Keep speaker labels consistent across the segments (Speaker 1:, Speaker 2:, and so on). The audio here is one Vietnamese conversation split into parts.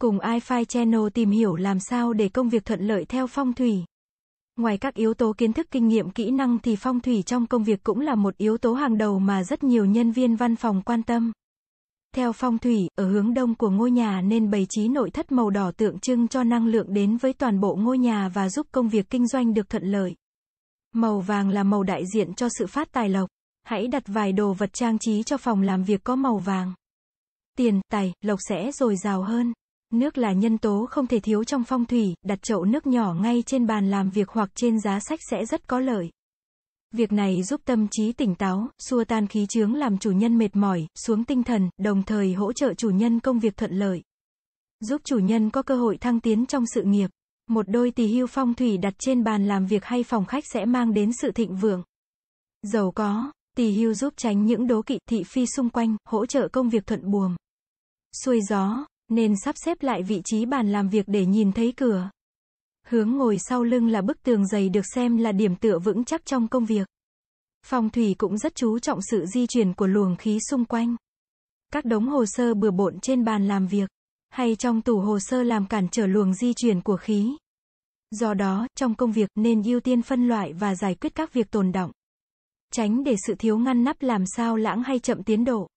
Speaker 1: Cùng iFi Channel tìm hiểu làm sao để công việc thuận lợi theo phong thủy. Ngoài các yếu tố kiến thức kinh nghiệm kỹ năng thì phong thủy trong công việc cũng là một yếu tố hàng đầu mà rất nhiều nhân viên văn phòng quan tâm. Theo phong thủy, ở hướng đông của ngôi nhà nên bày trí nội thất màu đỏ tượng trưng cho năng lượng đến với toàn bộ ngôi nhà và giúp công việc kinh doanh được thuận lợi. Màu vàng là màu đại diện cho sự phát tài lộc. Hãy đặt vài đồ vật trang trí cho phòng làm việc có màu vàng. Tiền, tài, lộc sẽ dồi dào hơn. Nước là nhân tố không thể thiếu trong phong thủy, đặt chậu nước nhỏ ngay trên bàn làm việc hoặc trên giá sách sẽ rất có lợi. Việc này giúp tâm trí tỉnh táo, xua tan khí chướng làm chủ nhân mệt mỏi, xuống tinh thần, đồng thời hỗ trợ chủ nhân công việc thuận lợi. Giúp chủ nhân có cơ hội thăng tiến trong sự nghiệp. Một đôi tỳ hưu phong thủy đặt trên bàn làm việc hay phòng khách sẽ mang đến sự thịnh vượng. Giàu có, tỳ hưu giúp tránh những đố kỵ thị phi xung quanh, hỗ trợ công việc thuận buồm. Xuôi gió, nên sắp xếp lại vị trí bàn làm việc để nhìn thấy cửa. Hướng ngồi sau lưng là bức tường dày được xem là điểm tựa vững chắc trong công việc. Phong thủy cũng rất chú trọng sự di chuyển của luồng khí xung quanh. Các đống hồ sơ bừa bộn trên bàn làm việc, hay trong tủ hồ sơ làm cản trở luồng di chuyển của khí. Do đó, trong công việc nên ưu tiên phân loại và giải quyết các việc tồn động. Tránh để sự thiếu ngăn nắp làm sao lãng hay chậm tiến độ.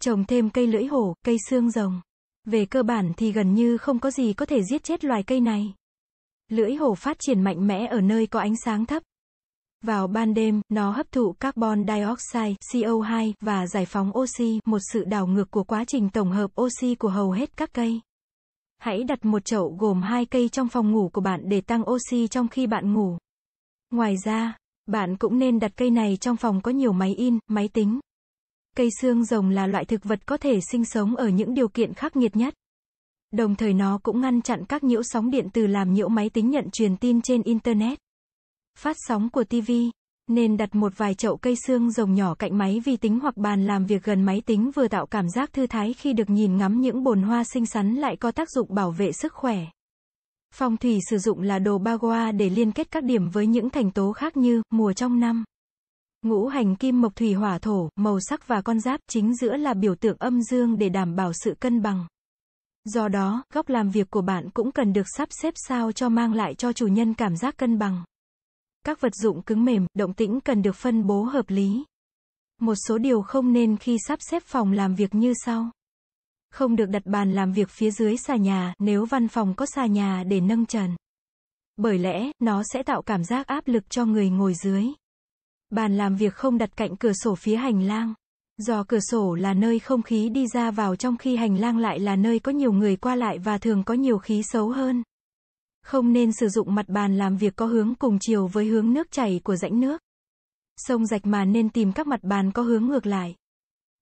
Speaker 1: Trồng thêm cây lưỡi hổ, cây xương rồng. Về cơ bản thì gần như không có gì có thể giết chết loài cây này. Lưỡi hổ phát triển mạnh mẽ ở nơi có ánh sáng thấp. Vào ban đêm, nó hấp thụ carbon dioxide, CO2, và giải phóng oxy, một sự đảo ngược của quá trình tổng hợp oxy của hầu hết các cây. Hãy đặt một chậu gồm hai cây trong phòng ngủ của bạn để tăng oxy trong khi bạn ngủ. Ngoài ra, bạn cũng nên đặt cây này trong phòng có nhiều máy in, máy tính. Cây xương rồng là loại thực vật có thể sinh sống ở những điều kiện khắc nghiệt nhất. Đồng thời nó cũng ngăn chặn các nhiễu sóng điện từ làm nhiễu máy tính nhận truyền tin trên Internet. Phát sóng của TV. Nên đặt một vài chậu cây xương rồng nhỏ cạnh máy vi tính hoặc bàn làm việc gần máy tính vừa tạo cảm giác thư thái khi được nhìn ngắm những bồn hoa xinh xắn lại có tác dụng bảo vệ sức khỏe. Phong thủy sử dụng là đồ Bagua để liên kết các điểm với những thành tố khác như mùa trong năm. Ngũ hành kim mộc thủy hỏa thổ, màu sắc và con giáp chính giữa là biểu tượng âm dương để đảm bảo sự cân bằng. Do đó, góc làm việc của bạn cũng cần được sắp xếp sao cho mang lại cho chủ nhân cảm giác cân bằng. Các vật dụng cứng mềm, động tĩnh cần được phân bố hợp lý. Một số điều không nên khi sắp xếp phòng làm việc như sau. Không được đặt bàn làm việc phía dưới xà nhà, nếu văn phòng có xà nhà để nâng trần. Bởi lẽ, nó sẽ tạo cảm giác áp lực cho người ngồi dưới. Bàn làm việc không đặt cạnh cửa sổ phía hành lang. Do cửa sổ là nơi không khí đi ra vào trong khi hành lang lại là nơi có nhiều người qua lại và thường có nhiều khí xấu hơn. Không nên sử dụng mặt bàn làm việc có hướng cùng chiều với hướng nước chảy của rãnh nước. Sông rạch mà nên tìm các mặt bàn có hướng ngược lại.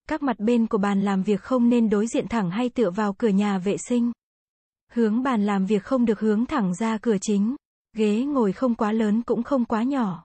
Speaker 1: Các mặt bên của bàn làm việc không nên đối diện thẳng hay tựa vào cửa nhà vệ sinh. Hướng bàn làm việc không được hướng thẳng ra cửa chính. Ghế ngồi không quá lớn cũng không quá nhỏ.